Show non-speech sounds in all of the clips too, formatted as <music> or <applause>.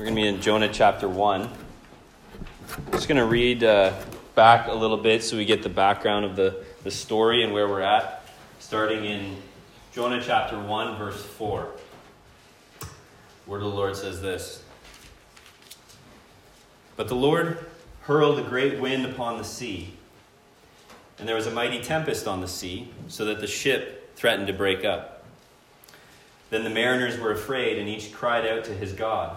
We're going to be in Jonah chapter 1. I'm just going to read uh, back a little bit so we get the background of the, the story and where we're at, starting in Jonah chapter 1, verse 4. Word of the Lord says this But the Lord hurled a great wind upon the sea, and there was a mighty tempest on the sea, so that the ship threatened to break up. Then the mariners were afraid, and each cried out to his God.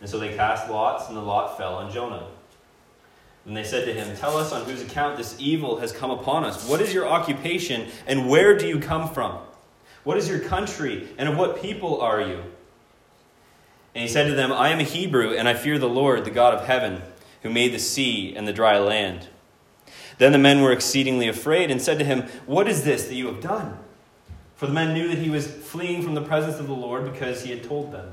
And so they cast lots, and the lot fell on Jonah. And they said to him, Tell us on whose account this evil has come upon us. What is your occupation, and where do you come from? What is your country, and of what people are you? And he said to them, I am a Hebrew, and I fear the Lord, the God of heaven, who made the sea and the dry land. Then the men were exceedingly afraid and said to him, What is this that you have done? For the men knew that he was fleeing from the presence of the Lord because he had told them.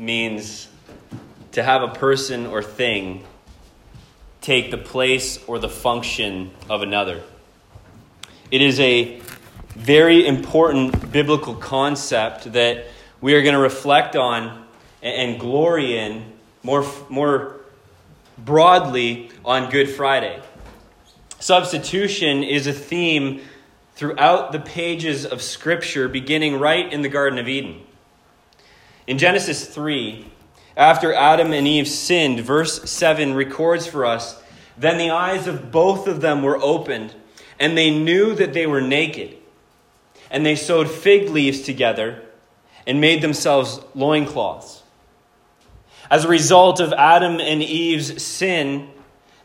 means to have a person or thing take the place or the function of another. It is a very important biblical concept that we are going to reflect on and glory in more, more broadly on Good Friday. Substitution is a theme throughout the pages of Scripture, beginning right in the Garden of Eden. In Genesis 3, after Adam and Eve sinned, verse 7 records for us Then the eyes of both of them were opened, and they knew that they were naked. And they sewed fig leaves together and made themselves loincloths. As a result of Adam and Eve's sin,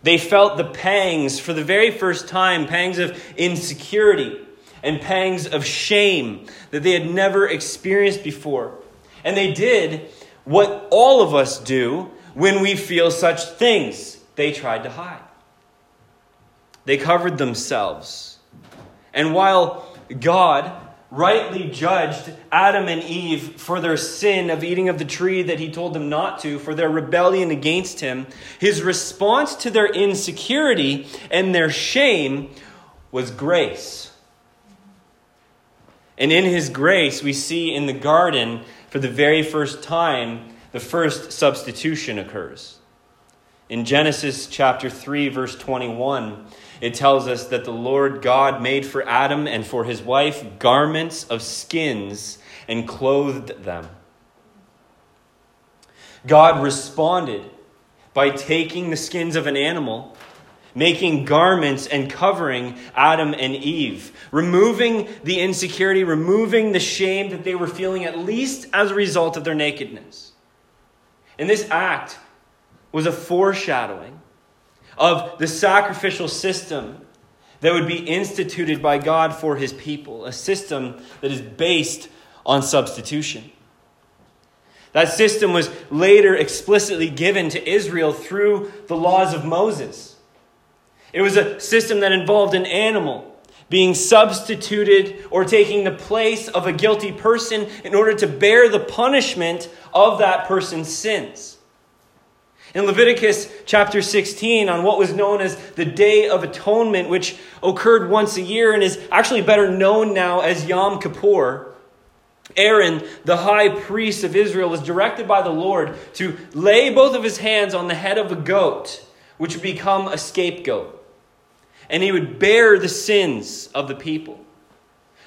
they felt the pangs for the very first time pangs of insecurity and pangs of shame that they had never experienced before. And they did what all of us do when we feel such things. They tried to hide, they covered themselves. And while God rightly judged Adam and Eve for their sin of eating of the tree that he told them not to, for their rebellion against him, his response to their insecurity and their shame was grace. And in his grace, we see in the garden for the very first time, the first substitution occurs. In Genesis chapter 3, verse 21, it tells us that the Lord God made for Adam and for his wife garments of skins and clothed them. God responded by taking the skins of an animal making garments and covering Adam and Eve, removing the insecurity, removing the shame that they were feeling, at least as a result of their nakedness. And this act was a foreshadowing of the sacrificial system that would be instituted by God for his people, a system that is based on substitution. That system was later explicitly given to Israel through the laws of Moses. It was a system that involved an animal being substituted or taking the place of a guilty person in order to bear the punishment of that person's sins. In Leviticus chapter 16, on what was known as the Day of Atonement, which occurred once a year and is actually better known now as Yom Kippur, Aaron, the high priest of Israel, was directed by the Lord to lay both of his hands on the head of a goat, which would become a scapegoat. And he would bear the sins of the people.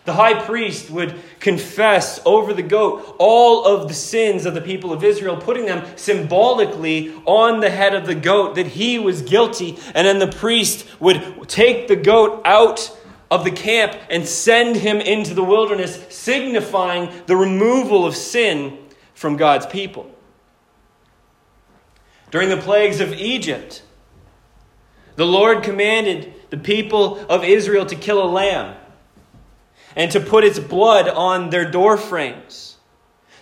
The high priest would confess over the goat all of the sins of the people of Israel, putting them symbolically on the head of the goat that he was guilty. And then the priest would take the goat out of the camp and send him into the wilderness, signifying the removal of sin from God's people. During the plagues of Egypt, the Lord commanded the people of Israel to kill a lamb and to put its blood on their door frames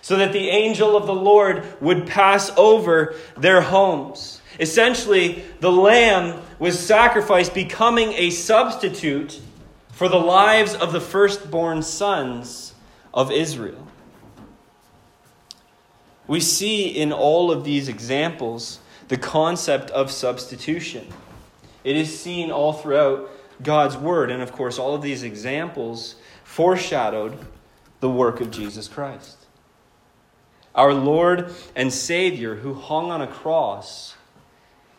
so that the angel of the Lord would pass over their homes. Essentially, the lamb was sacrificed, becoming a substitute for the lives of the firstborn sons of Israel. We see in all of these examples the concept of substitution. It is seen all throughout God's Word, and of course, all of these examples foreshadowed the work of Jesus Christ. Our Lord and Savior, who hung on a cross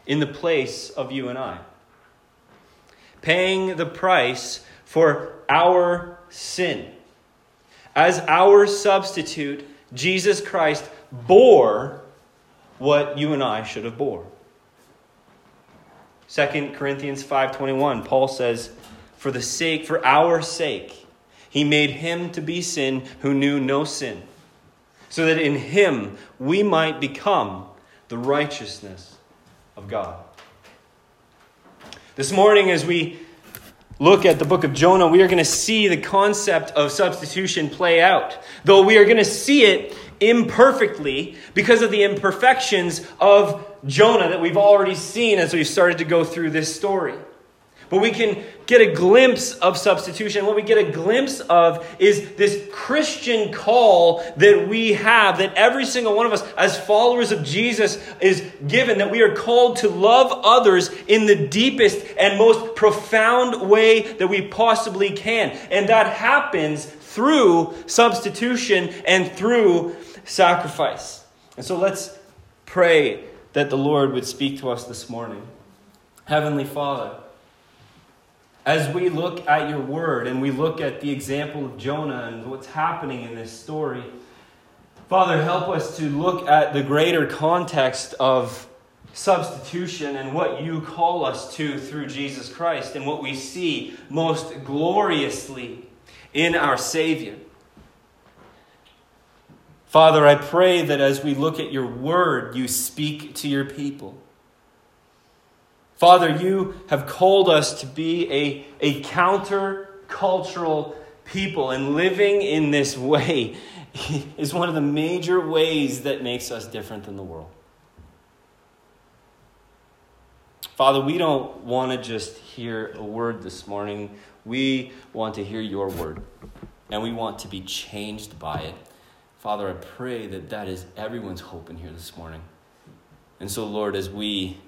in the place of you and I, paying the price for our sin. As our substitute, Jesus Christ bore what you and I should have bore. 2 Corinthians 5:21 Paul says for the sake for our sake he made him to be sin who knew no sin so that in him we might become the righteousness of God. This morning as we look at the book of Jonah, we are going to see the concept of substitution play out. Though we are going to see it imperfectly because of the imperfections of Jonah that we've already seen as we've started to go through this story. But we can get a glimpse of substitution. What we get a glimpse of is this Christian call that we have, that every single one of us, as followers of Jesus, is given, that we are called to love others in the deepest and most profound way that we possibly can. And that happens through substitution and through sacrifice. And so let's pray that the Lord would speak to us this morning. Heavenly Father, as we look at your word and we look at the example of Jonah and what's happening in this story, Father, help us to look at the greater context of substitution and what you call us to through Jesus Christ and what we see most gloriously in our Savior. Father, I pray that as we look at your word, you speak to your people. Father, you have called us to be a, a counter-cultural people, and living in this <laughs> way is one of the major ways that makes us different than the world. Father, we don't want to just hear a word this morning. We want to hear your word, and we want to be changed by it. Father, I pray that that is everyone's hope in here this morning. And so, Lord, as we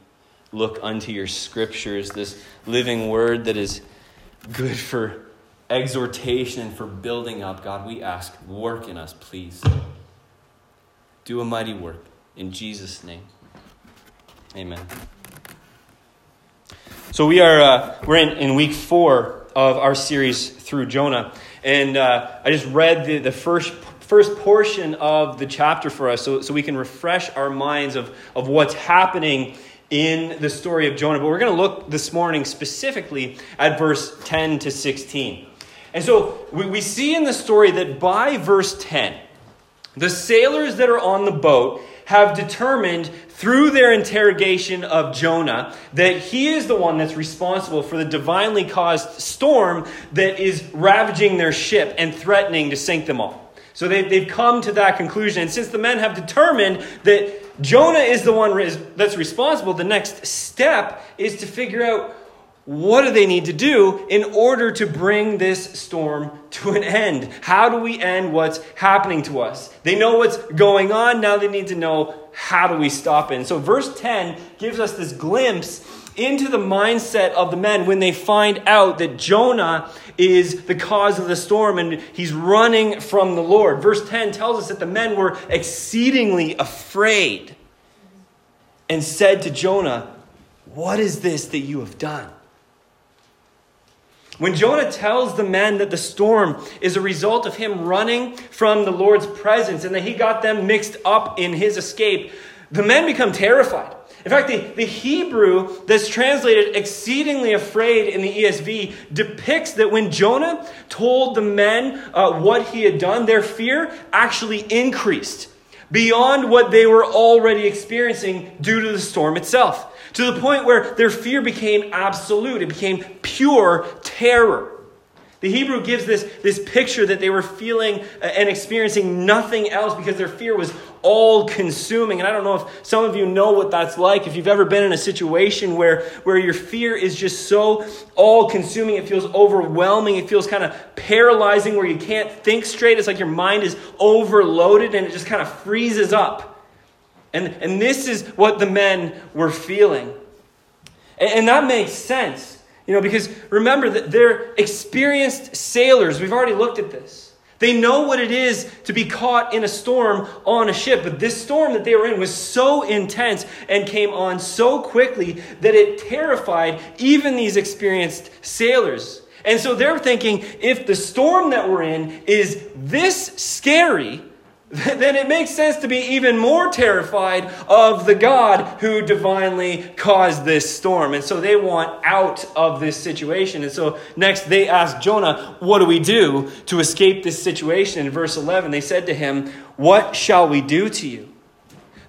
look unto your scriptures, this living word that is good for exhortation and for building up. God, we ask, work in us, please. Do a mighty work. In Jesus' name. Amen. So we are uh, we're in, in week four of our series through Jonah, and uh, I just read the, the first first portion of the chapter for us, so, so we can refresh our minds of, of what's happening in the story of Jonah. But we're going to look this morning specifically at verse 10 to 16. And so we, we see in the story that by verse 10, the sailors that are on the boat have determined through their interrogation of Jonah that he is the one that's responsible for the divinely caused storm that is ravaging their ship and threatening to sink them all. So they, they've come to that conclusion. And since the men have determined that Jonah is the one that's responsible. The next step is to figure out what do they need to do in order to bring this storm to an end? How do we end what's happening to us? They know what's going on, now they need to know how do we stop it. And so, verse 10 gives us this glimpse into the mindset of the men when they find out that Jonah is the cause of the storm and he's running from the Lord. Verse 10 tells us that the men were exceedingly afraid and said to Jonah, What is this that you have done? When Jonah tells the men that the storm is a result of him running from the Lord's presence and that he got them mixed up in his escape, the men become terrified. In fact, the, the Hebrew that's translated exceedingly afraid in the ESV depicts that when Jonah told the men uh, what he had done, their fear actually increased beyond what they were already experiencing due to the storm itself, to the point where their fear became absolute. It became pure terror. The Hebrew gives this, this picture that they were feeling uh, and experiencing nothing else because their fear was all consuming. And I don't know if some of you know what that's like. If you've ever been in a situation where, where your fear is just so all consuming, it feels overwhelming, it feels kind of paralyzing where you can't think straight. It's like your mind is overloaded and it just kind of freezes up. And, and this is what the men were feeling. And, and that makes sense you know, because remember that they're experienced sailors. We've already looked at this. They know what it is to be caught in a storm on a ship. But this storm that they were in was so intense and came on so quickly that it terrified even these experienced sailors. And so they're thinking if the storm that we're in is this scary, <laughs> then it makes sense to be even more terrified of the God who divinely caused this storm. And so they want out of this situation. And so next they ask Jonah, What do we do to escape this situation? In verse 11, they said to him, What shall we do to you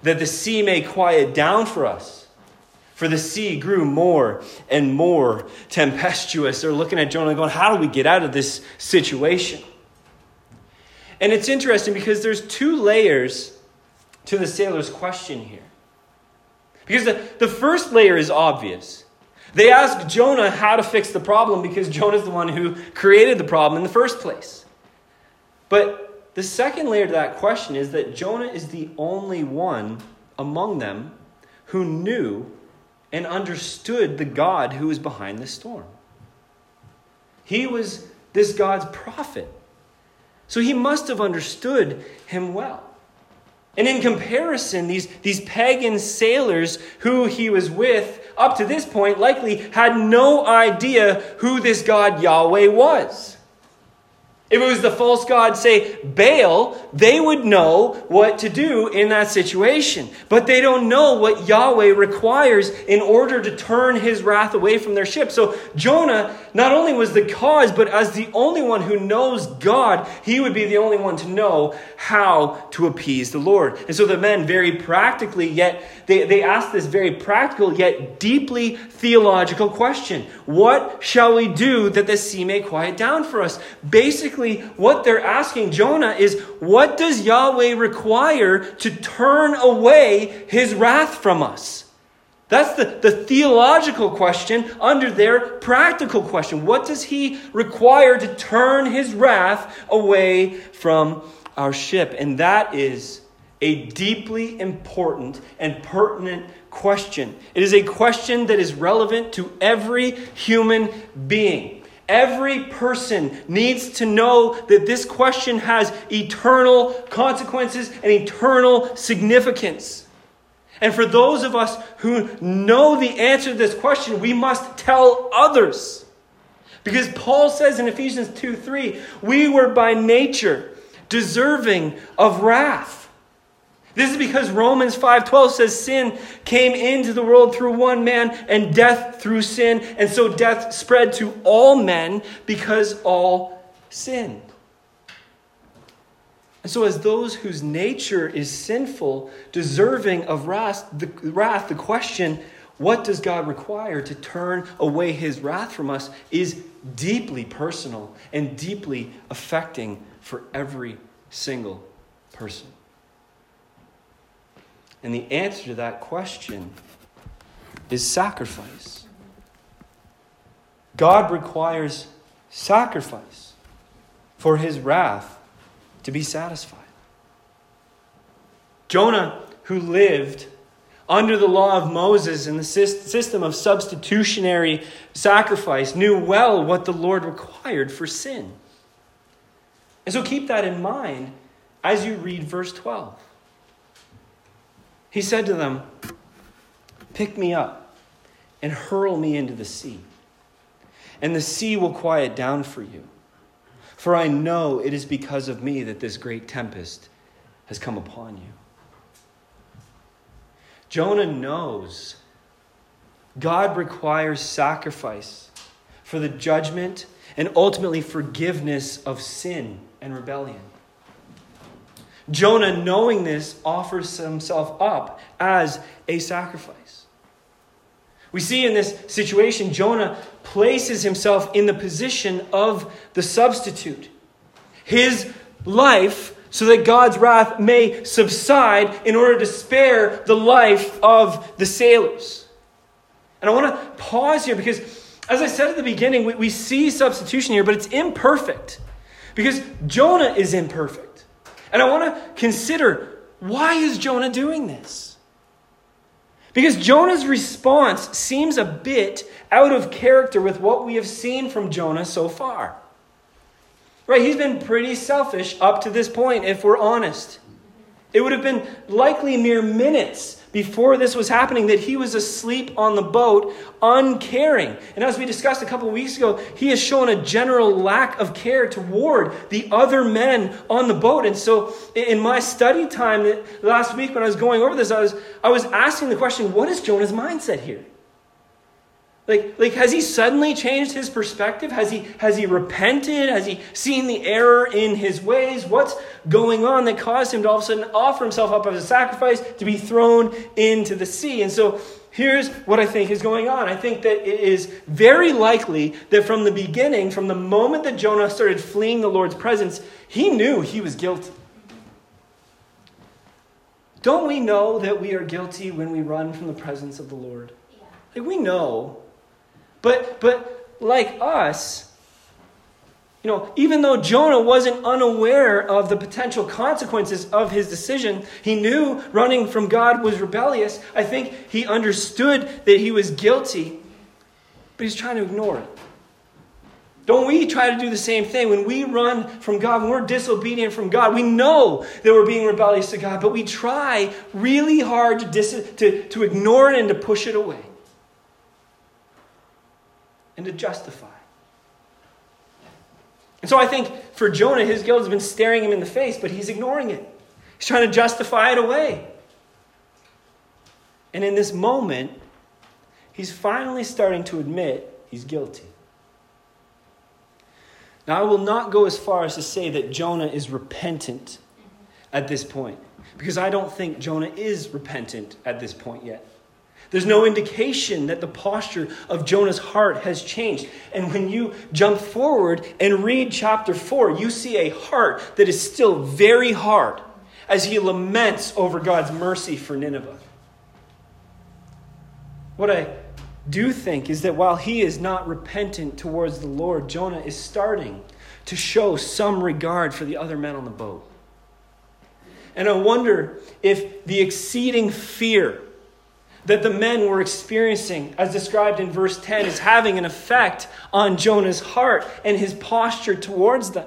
that the sea may quiet down for us? For the sea grew more and more tempestuous. They're looking at Jonah going, How do we get out of this situation? And it's interesting because there's two layers to the sailor's question here. Because the, the first layer is obvious. They ask Jonah how to fix the problem because Jonah's the one who created the problem in the first place. But the second layer to that question is that Jonah is the only one among them who knew and understood the God who was behind the storm. He was this God's prophet. So he must have understood him well. And in comparison, these, these pagan sailors who he was with up to this point likely had no idea who this God Yahweh was. If it was the false god, say Baal, they would know what to do in that situation. But they don't know what Yahweh requires in order to turn his wrath away from their ship. So Jonah not only was the cause, but as the only one who knows God, he would be the only one to know how to appease the Lord. And so the men very practically, yet they, they ask this very practical yet deeply theological question. What shall we do that the sea may quiet down for us? Basically, what they're asking Jonah is what does Yahweh require to turn away his wrath from us? That's the, the theological question under their practical question. What does he require to turn his wrath away from our ship? And that is a deeply important and pertinent question. It is a question that is relevant to every human being. Every person needs to know that this question has eternal consequences and eternal significance. And for those of us who know the answer to this question, we must tell others. Because Paul says in Ephesians 2 3, we were by nature deserving of wrath. This is because Romans 5:12 says sin came into the world through one man and death through sin and so death spread to all men because all sinned. And so as those whose nature is sinful, deserving of wrath, the, wrath, the question, what does God require to turn away his wrath from us is deeply personal and deeply affecting for every single person. And the answer to that question is sacrifice. God requires sacrifice for his wrath to be satisfied. Jonah, who lived under the law of Moses and the system of substitutionary sacrifice, knew well what the Lord required for sin. And so keep that in mind as you read verse 12. He said to them, Pick me up and hurl me into the sea, and the sea will quiet down for you. For I know it is because of me that this great tempest has come upon you. Jonah knows God requires sacrifice for the judgment and ultimately forgiveness of sin and rebellion. Jonah, knowing this, offers himself up as a sacrifice. We see in this situation, Jonah places himself in the position of the substitute. His life so that God's wrath may subside in order to spare the life of the sailors. And I want to pause here because, as I said at the beginning, we, we see substitution here, but it's imperfect because Jonah is imperfect. And I want to consider why is Jonah doing this? Because Jonah's response seems a bit out of character with what we have seen from Jonah so far. Right? He's been pretty selfish up to this point, if we're honest. It would have been likely mere minutes before this was happening that he was asleep on the boat, uncaring. And as we discussed a couple weeks ago, he has shown a general lack of care toward the other men on the boat. And so, in my study time last week when I was going over this, I was, I was asking the question what is Jonah's mindset here? Like, like has he suddenly changed his perspective? Has he, has he repented? Has he seen the error in his ways? What's going on that caused him to all of a sudden offer himself up as a sacrifice to be thrown into the sea? And so here's what I think is going on. I think that it is very likely that from the beginning, from the moment that Jonah started fleeing the Lord's presence, he knew he was guilty. Don't we know that we are guilty when we run from the presence of the Lord? Like we know but, but like us, you know, even though Jonah wasn't unaware of the potential consequences of his decision, he knew running from God was rebellious. I think he understood that he was guilty, but he's trying to ignore it. Don't we try to do the same thing? When we run from God, when we're disobedient from God, we know that we're being rebellious to God, but we try really hard to, dis- to, to ignore it and to push it away and to justify. And so I think for Jonah, his guilt has been staring him in the face, but he's ignoring it. He's trying to justify it away. And in this moment, he's finally starting to admit he's guilty. Now, I will not go as far as to say that Jonah is repentant at this point, because I don't think Jonah is repentant at this point yet. There's no indication that the posture of Jonah's heart has changed. And when you jump forward and read chapter 4, you see a heart that is still very hard as he laments over God's mercy for Nineveh. What I do think is that while he is not repentant towards the Lord, Jonah is starting to show some regard for the other men on the boat. And I wonder if the exceeding fear that the men were experiencing, as described in verse 10, is having an effect on Jonah's heart and his posture towards them.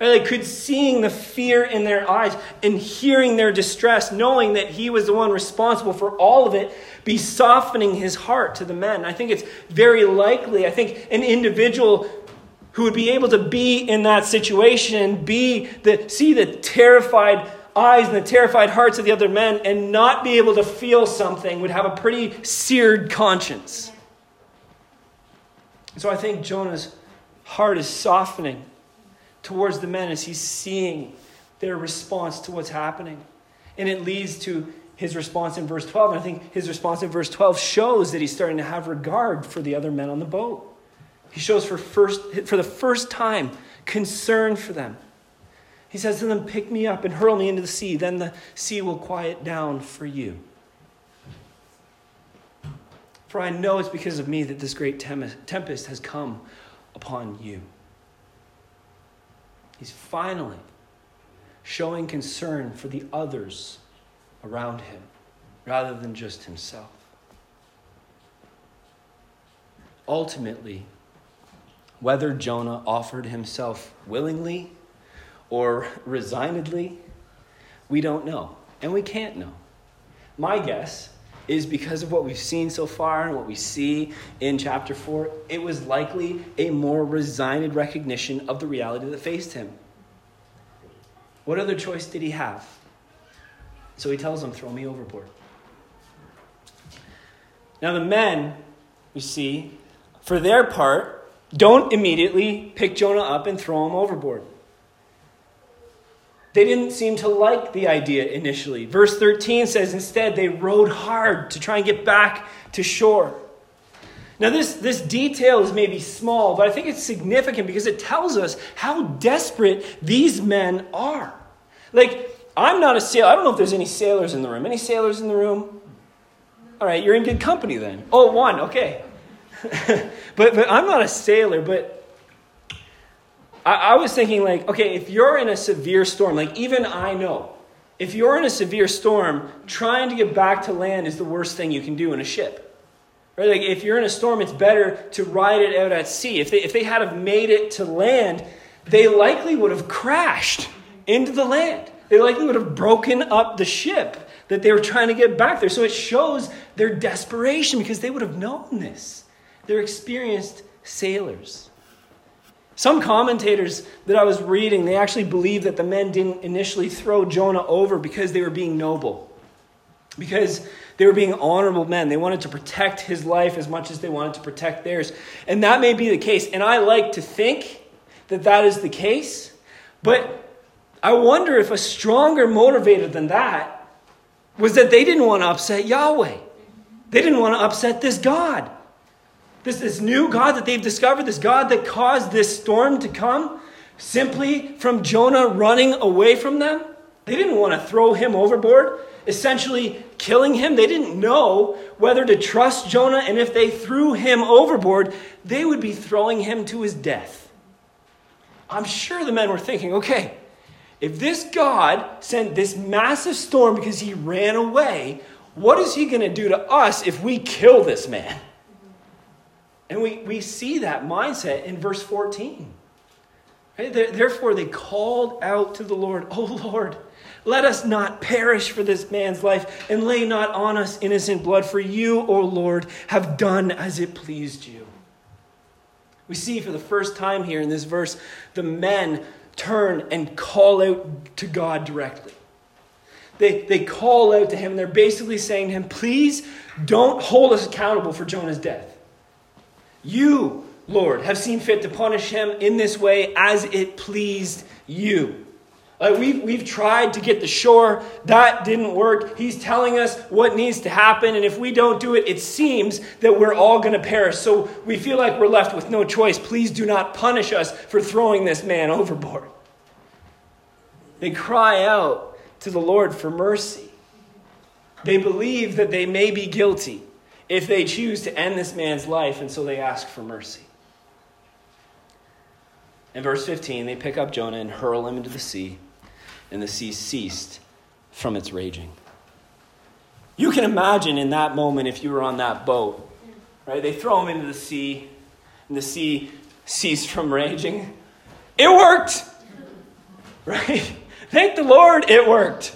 Right? Like, could seeing the fear in their eyes and hearing their distress, knowing that he was the one responsible for all of it, be softening his heart to the men? I think it's very likely. I think an individual who would be able to be in that situation, and be the, see the terrified eyes and the terrified hearts of the other men and not be able to feel something would have a pretty seared conscience. So I think Jonah's heart is softening towards the men as he's seeing their response to what's happening. And it leads to his response in verse 12. And I think his response in verse 12 shows that he's starting to have regard for the other men on the boat. He shows for, first, for the first time concern for them. He says to them, Pick me up and hurl me into the sea. Then the sea will quiet down for you. For I know it's because of me that this great tempest has come upon you. He's finally showing concern for the others around him rather than just himself. Ultimately, whether Jonah offered himself willingly or resignedly, we don't know, and we can't know. My guess is because of what we've seen so far and what we see in chapter 4, it was likely a more resigned recognition of the reality that faced him. What other choice did he have? So he tells them, Throw me overboard. Now, the men, you see, for their part, don't immediately pick Jonah up and throw him overboard. They didn't seem to like the idea initially. Verse 13 says instead they rowed hard to try and get back to shore. Now, this, this detail is maybe small, but I think it's significant because it tells us how desperate these men are. Like, I'm not a sailor. I don't know if there's any sailors in the room. Any sailors in the room? All right, you're in good company then. Oh, one, okay. <laughs> but, but I'm not a sailor, but I, I was thinking, like, okay, if you're in a severe storm, like, even I know, if you're in a severe storm, trying to get back to land is the worst thing you can do in a ship. Right? Like, if you're in a storm, it's better to ride it out at sea. If they, if they had have made it to land, they likely would have crashed into the land. They likely would have broken up the ship that they were trying to get back there. So it shows their desperation because they would have known this. They're experienced sailors. Some commentators that I was reading, they actually believe that the men didn't initially throw Jonah over because they were being noble. Because they were being honorable men. They wanted to protect his life as much as they wanted to protect theirs. And that may be the case. And I like to think that that is the case. But I wonder if a stronger motivator than that was that they didn't want to upset Yahweh. They didn't want to upset this God. This, this new God that they've discovered, this God that caused this storm to come simply from Jonah running away from them. They didn't want to throw him overboard, essentially killing him. They didn't know whether to trust Jonah, and if they threw him overboard, they would be throwing him to his death. I'm sure the men were thinking, okay, if this God sent this massive storm because he ran away, what is he going to do to us if we kill this man? And we, we see that mindset in verse 14. Right? Therefore, they called out to the Lord, O Lord, let us not perish for this man's life, and lay not on us innocent blood, for you, O Lord, have done as it pleased you. We see for the first time here in this verse, the men turn and call out to God directly. They, they call out to him, and they're basically saying to him, Please don't hold us accountable for Jonah's death. You, Lord, have seen fit to punish him in this way as it pleased you. Like we've, we've tried to get the shore. That didn't work. He's telling us what needs to happen. And if we don't do it, it seems that we're all going to perish. So we feel like we're left with no choice. Please do not punish us for throwing this man <laughs> overboard. They cry out to the Lord for mercy. They believe that they may be guilty if they choose to end this man's life, and so they ask for mercy. In verse 15, they pick up Jonah and hurl him into the sea, and the sea ceased from its raging. You can imagine in that moment if you were on that boat, right? They throw him into the sea, and the sea ceased from raging. It worked! <laughs> Right? Thank the Lord, it worked.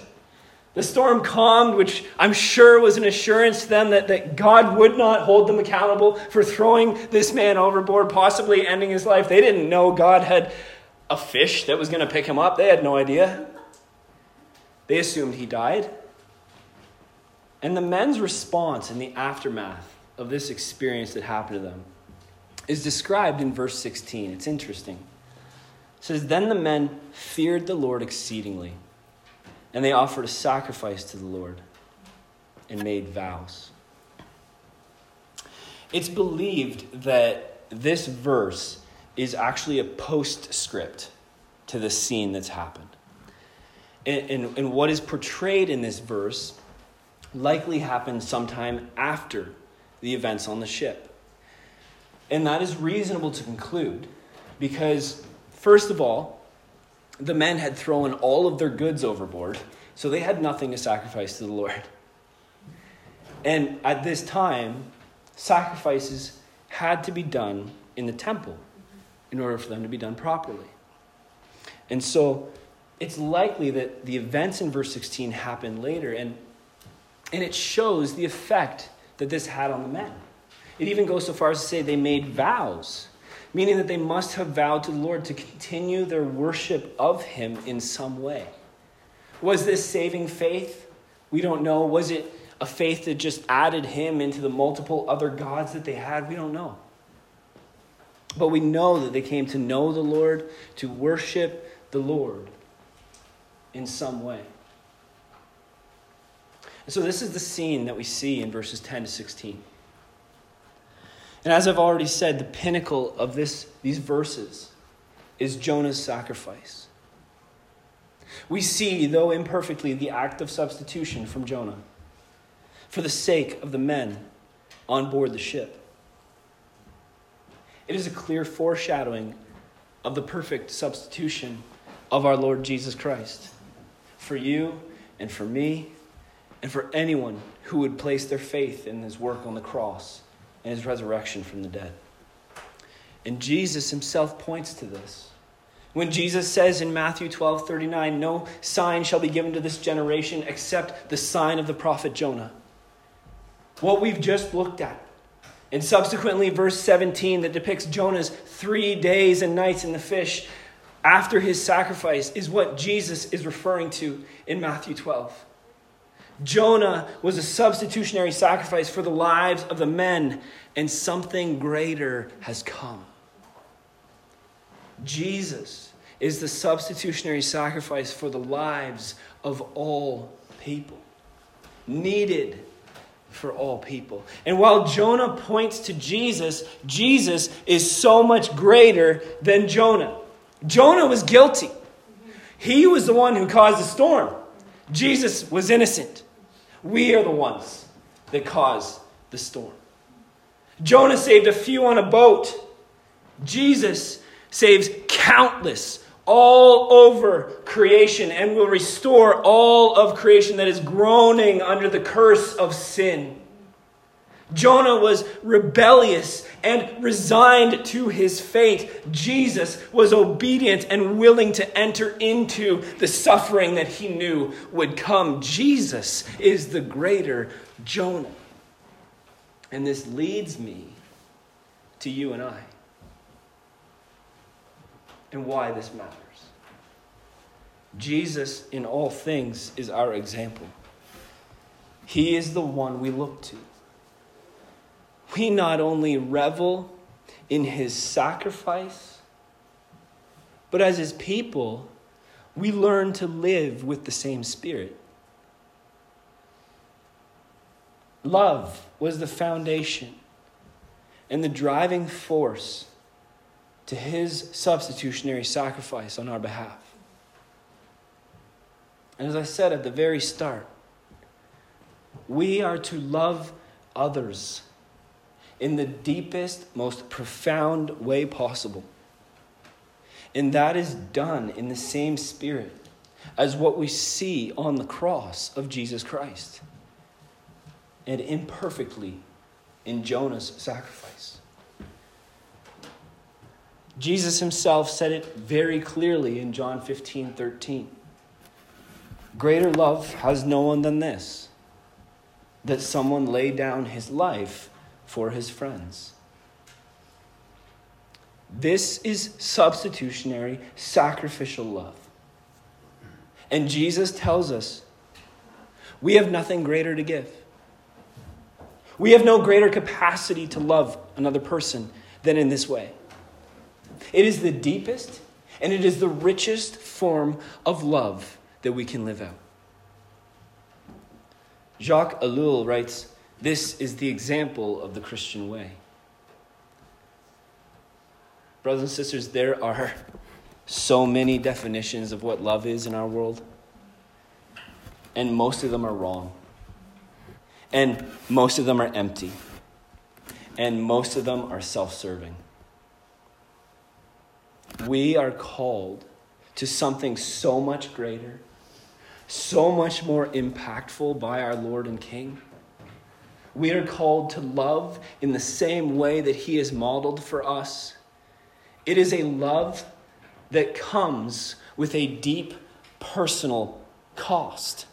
The storm calmed, which I'm sure was an assurance to them that, that God would not hold them accountable for throwing this man overboard, possibly ending his life. They didn't know God had a fish that was going to pick him up, they had no idea. They assumed he died. And the men's response in the aftermath of this experience that happened to them is described in verse 16. It's interesting. It says, Then the men feared the Lord exceedingly and they offered a sacrifice to the Lord and made vows. It's believed that this verse is actually a postscript to the scene that's happened. And, and, and, what is portrayed in this verse likely happened sometime after the events on the ship. And that is reasonable to conclude because, first of all, the men had thrown all of their goods overboard, so they had nothing to sacrifice to the Lord. And at this time, sacrifices had to be done in the temple in order for them to be done properly. And so it's likely that the events in verse 16 happened later, and, and it shows the effect that this had on the men. It even goes so far as to say they made vows, meaning that they must have vowed to the Lord to continue their worship of Him in some way. Was this saving faith? We don't know. Was it a faith that just added Him into the multiple other gods that they had? We don't know. But we know that they came to know the Lord, to worship the Lord in some way. And so, this is the scene that we see in verses 10 to 16. And as I've already said, the pinnacle of this, these verses is Jonah's sacrifice. We see, though imperfectly, the act of substitution from Jonah for the sake of the men on board the ship. It is a clear foreshadowing of the perfect substitution of our Lord Jesus Christ for you and for me and for anyone who would place their faith in his work on the cross and his resurrection from the dead. And Jesus himself points to this. When Jesus says in Matthew 12 39, No sign shall be given to this generation except the sign of the prophet Jonah. What we've just looked at. And subsequently, verse 17 that depicts Jonah's three days and nights in the fish after his sacrifice is what Jesus is referring to in Matthew 12. Jonah was a substitutionary sacrifice for the lives of the men, and something greater has come. Jesus is the substitutionary sacrifice for the lives of all people, needed for all people. And while Jonah points to Jesus, Jesus is so much greater than Jonah. Jonah was guilty. He was the one who caused the storm. Jesus was innocent. We are the ones that cause the storm. Jonah saved a few on a boat. Jesus saves countless all over creation and will restore all of creation that is groaning under the curse of sin. Jonah was rebellious and resigned to his fate. Jesus was obedient and willing to enter into the suffering that he knew would come. Jesus is the greater Jonah. And this leads me to you and I and why this matters. Jesus, in all things, is our example. He is the one we look to we not only revel in his sacrifice, but as his people, we learn to live with the same spirit. Love was the foundation and the driving force to his substitutionary sacrifice on our behalf. And as I said at the very start, we are to love others in the deepest, most profound way possible. And that is done in the same spirit as what we see on the cross of Jesus Christ and imperfectly in Jonah's sacrifice. Jesus himself said it very clearly in John 15 13. Greater love has no one than this that someone lay down his life for his friends. This is substitutionary, sacrificial love. And Jesus tells us we have nothing greater to give. We have no greater capacity to love another person than in this way. It is the deepest and it is the richest form of love that we can live out. Jacques Ellul writes this is the example of the Christian way. Brothers and sisters, there are so many definitions of what love is in our world, and most of them are wrong. And most of them are empty. and most of them are self serving. We are called to something so much greater, so much more impactful by our Lord and King. We are called to love in the same way that He has modeled for us. It is a love that comes with a deep personal cost.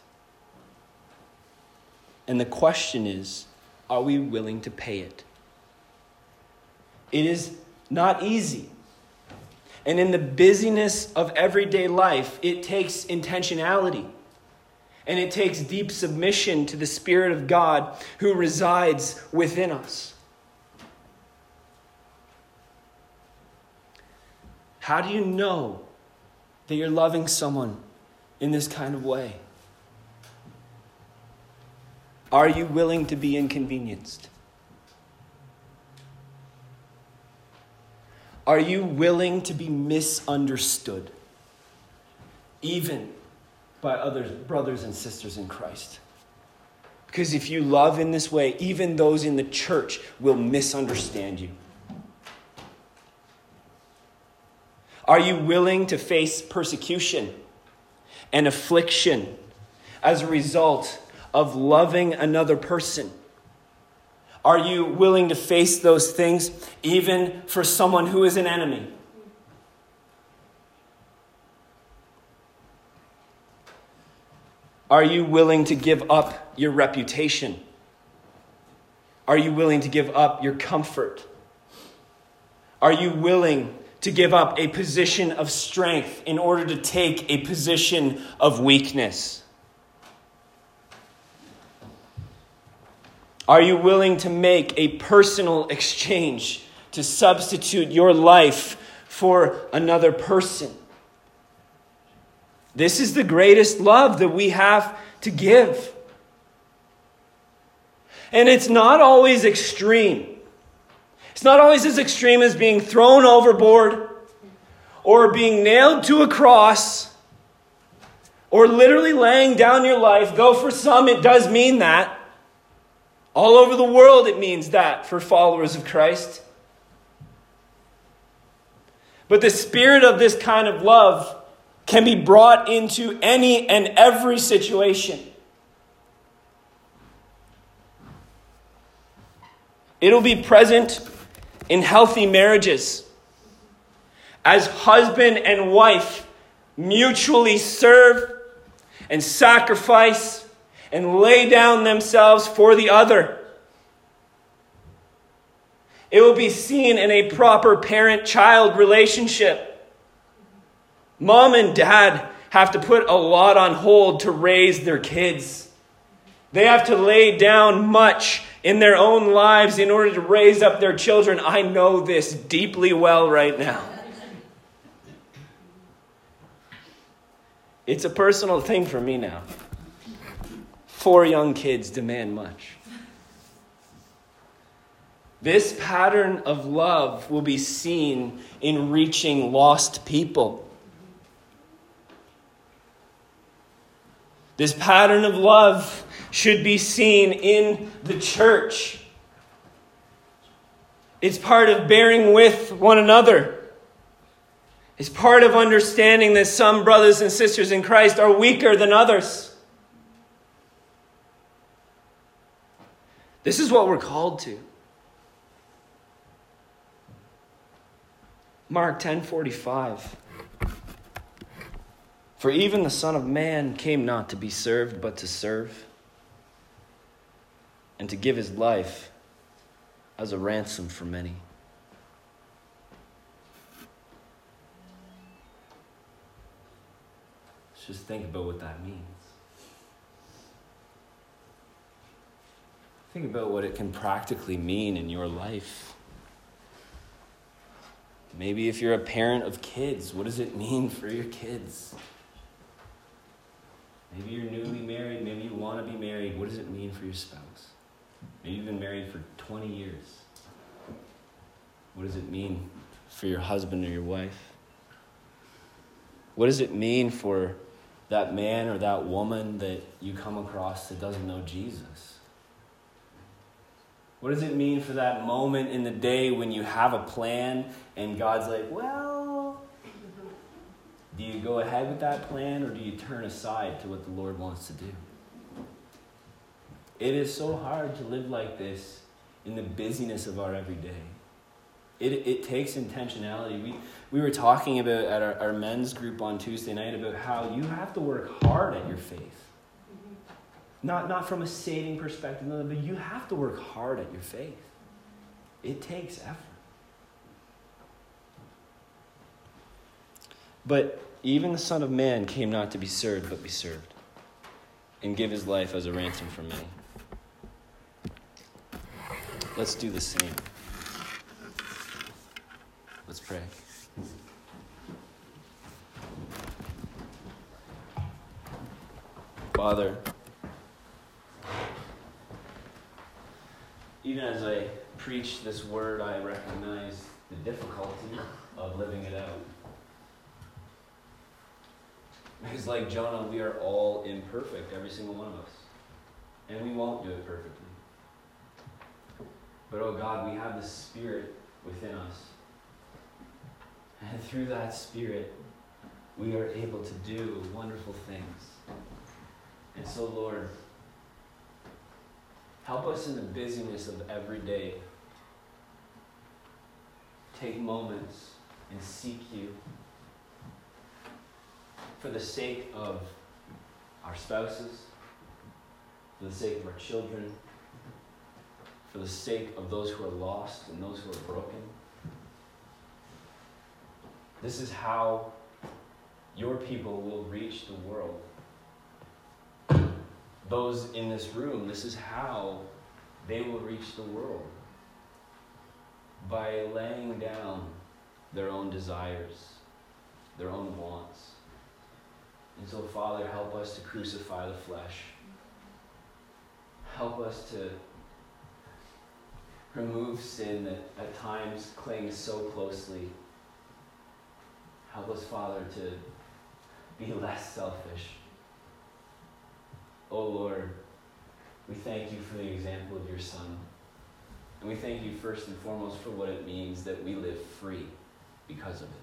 And the question is are we willing to pay it? It is not easy. And in the busyness of everyday life, it takes intentionality. And it takes deep submission to the Spirit of God who resides within us. How do you know that you're loving someone in this kind of way? Are you willing to be inconvenienced? Are you willing to be misunderstood, even by others, brothers and sisters in Christ? Because if you love in this way, even those in the church will misunderstand you. Are you willing to face persecution and affliction as a result of loving another person? Are you willing to face those things even for someone who is an enemy? Are you willing to give up your reputation? Are you willing to give up your comfort? Are you willing to give up a position of strength in order to take a position of weakness? Are you willing to make a personal exchange to substitute your life for another person? This is the greatest love that we have to give. And it's not always extreme. It's not always as extreme as being thrown overboard or being nailed to a cross or literally laying down your life. Though for some it does mean that. All over the world it means that for followers of Christ. But the spirit of this kind of love can be brought into any and every situation. It'll be present in healthy marriages as husband and wife mutually serve and sacrifice and lay down themselves for the other. It will be seen in a proper parent child relationship. Mom and dad have to put a lot on hold to raise their kids. They have to lay down much in their own lives in order to raise up their children. I know this deeply well right now. It's a personal thing for me now. Four young kids demand much. This pattern of love will be seen in reaching lost people. This pattern of love should be seen in the church. It's part of bearing with one another. It's part of understanding that some brothers and sisters in Christ are weaker than others. This is what we're called to. Mark 10:45 For even the son of man came not to be served but to serve and to give his life as a ransom for many. Let's just think about what that means. Think about what it can practically mean in your life. Maybe if you're a parent of kids, what does it mean for your kids? Maybe you're newly married, maybe you want to be married. What does it mean for your spouse? Maybe you've been married for 20 years. What does it mean for your husband or your wife? What does it mean for that man or that woman that you come across that doesn't know Jesus? What does it mean for that moment in the day when you have a plan and God's like, well, do you go ahead with that plan or do you turn aside to what the Lord wants to do? It is so hard to live like this in the busyness of our everyday. It, it takes intentionality. We, we were talking about at our, our men's group on Tuesday night about how you have to work hard at your faith. Not, not from a saving perspective, but you have to work hard at your faith. It takes effort. But even the Son of Man came not to be served, but be served, and give his life as a ransom for many. Let's do the same. Let's pray. Father, even as I preach this word, I recognize the difficulty of living it out. Because, like Jonah, we are all imperfect, every single one of us. And we won't do it perfectly. But oh God, we have the Spirit within us. And through that Spirit, we are able to do wonderful things. And so, Lord, help us in the busyness of every day. Take moments and seek you for the sake of our spouses, for the sake of our children for the sake of those who are lost and those who are broken. This is how your people will reach the world. Those in this room, this is how they will reach the world. By laying down their own desires, their own wants. And so, Father, help us to crucify the flesh. Help us to remove sin that at times clings so closely. Help us, Father, to be less selfish. Oh Lord, we thank you for the example of your Son. And we thank you first and foremost for what it means that we live free because of it.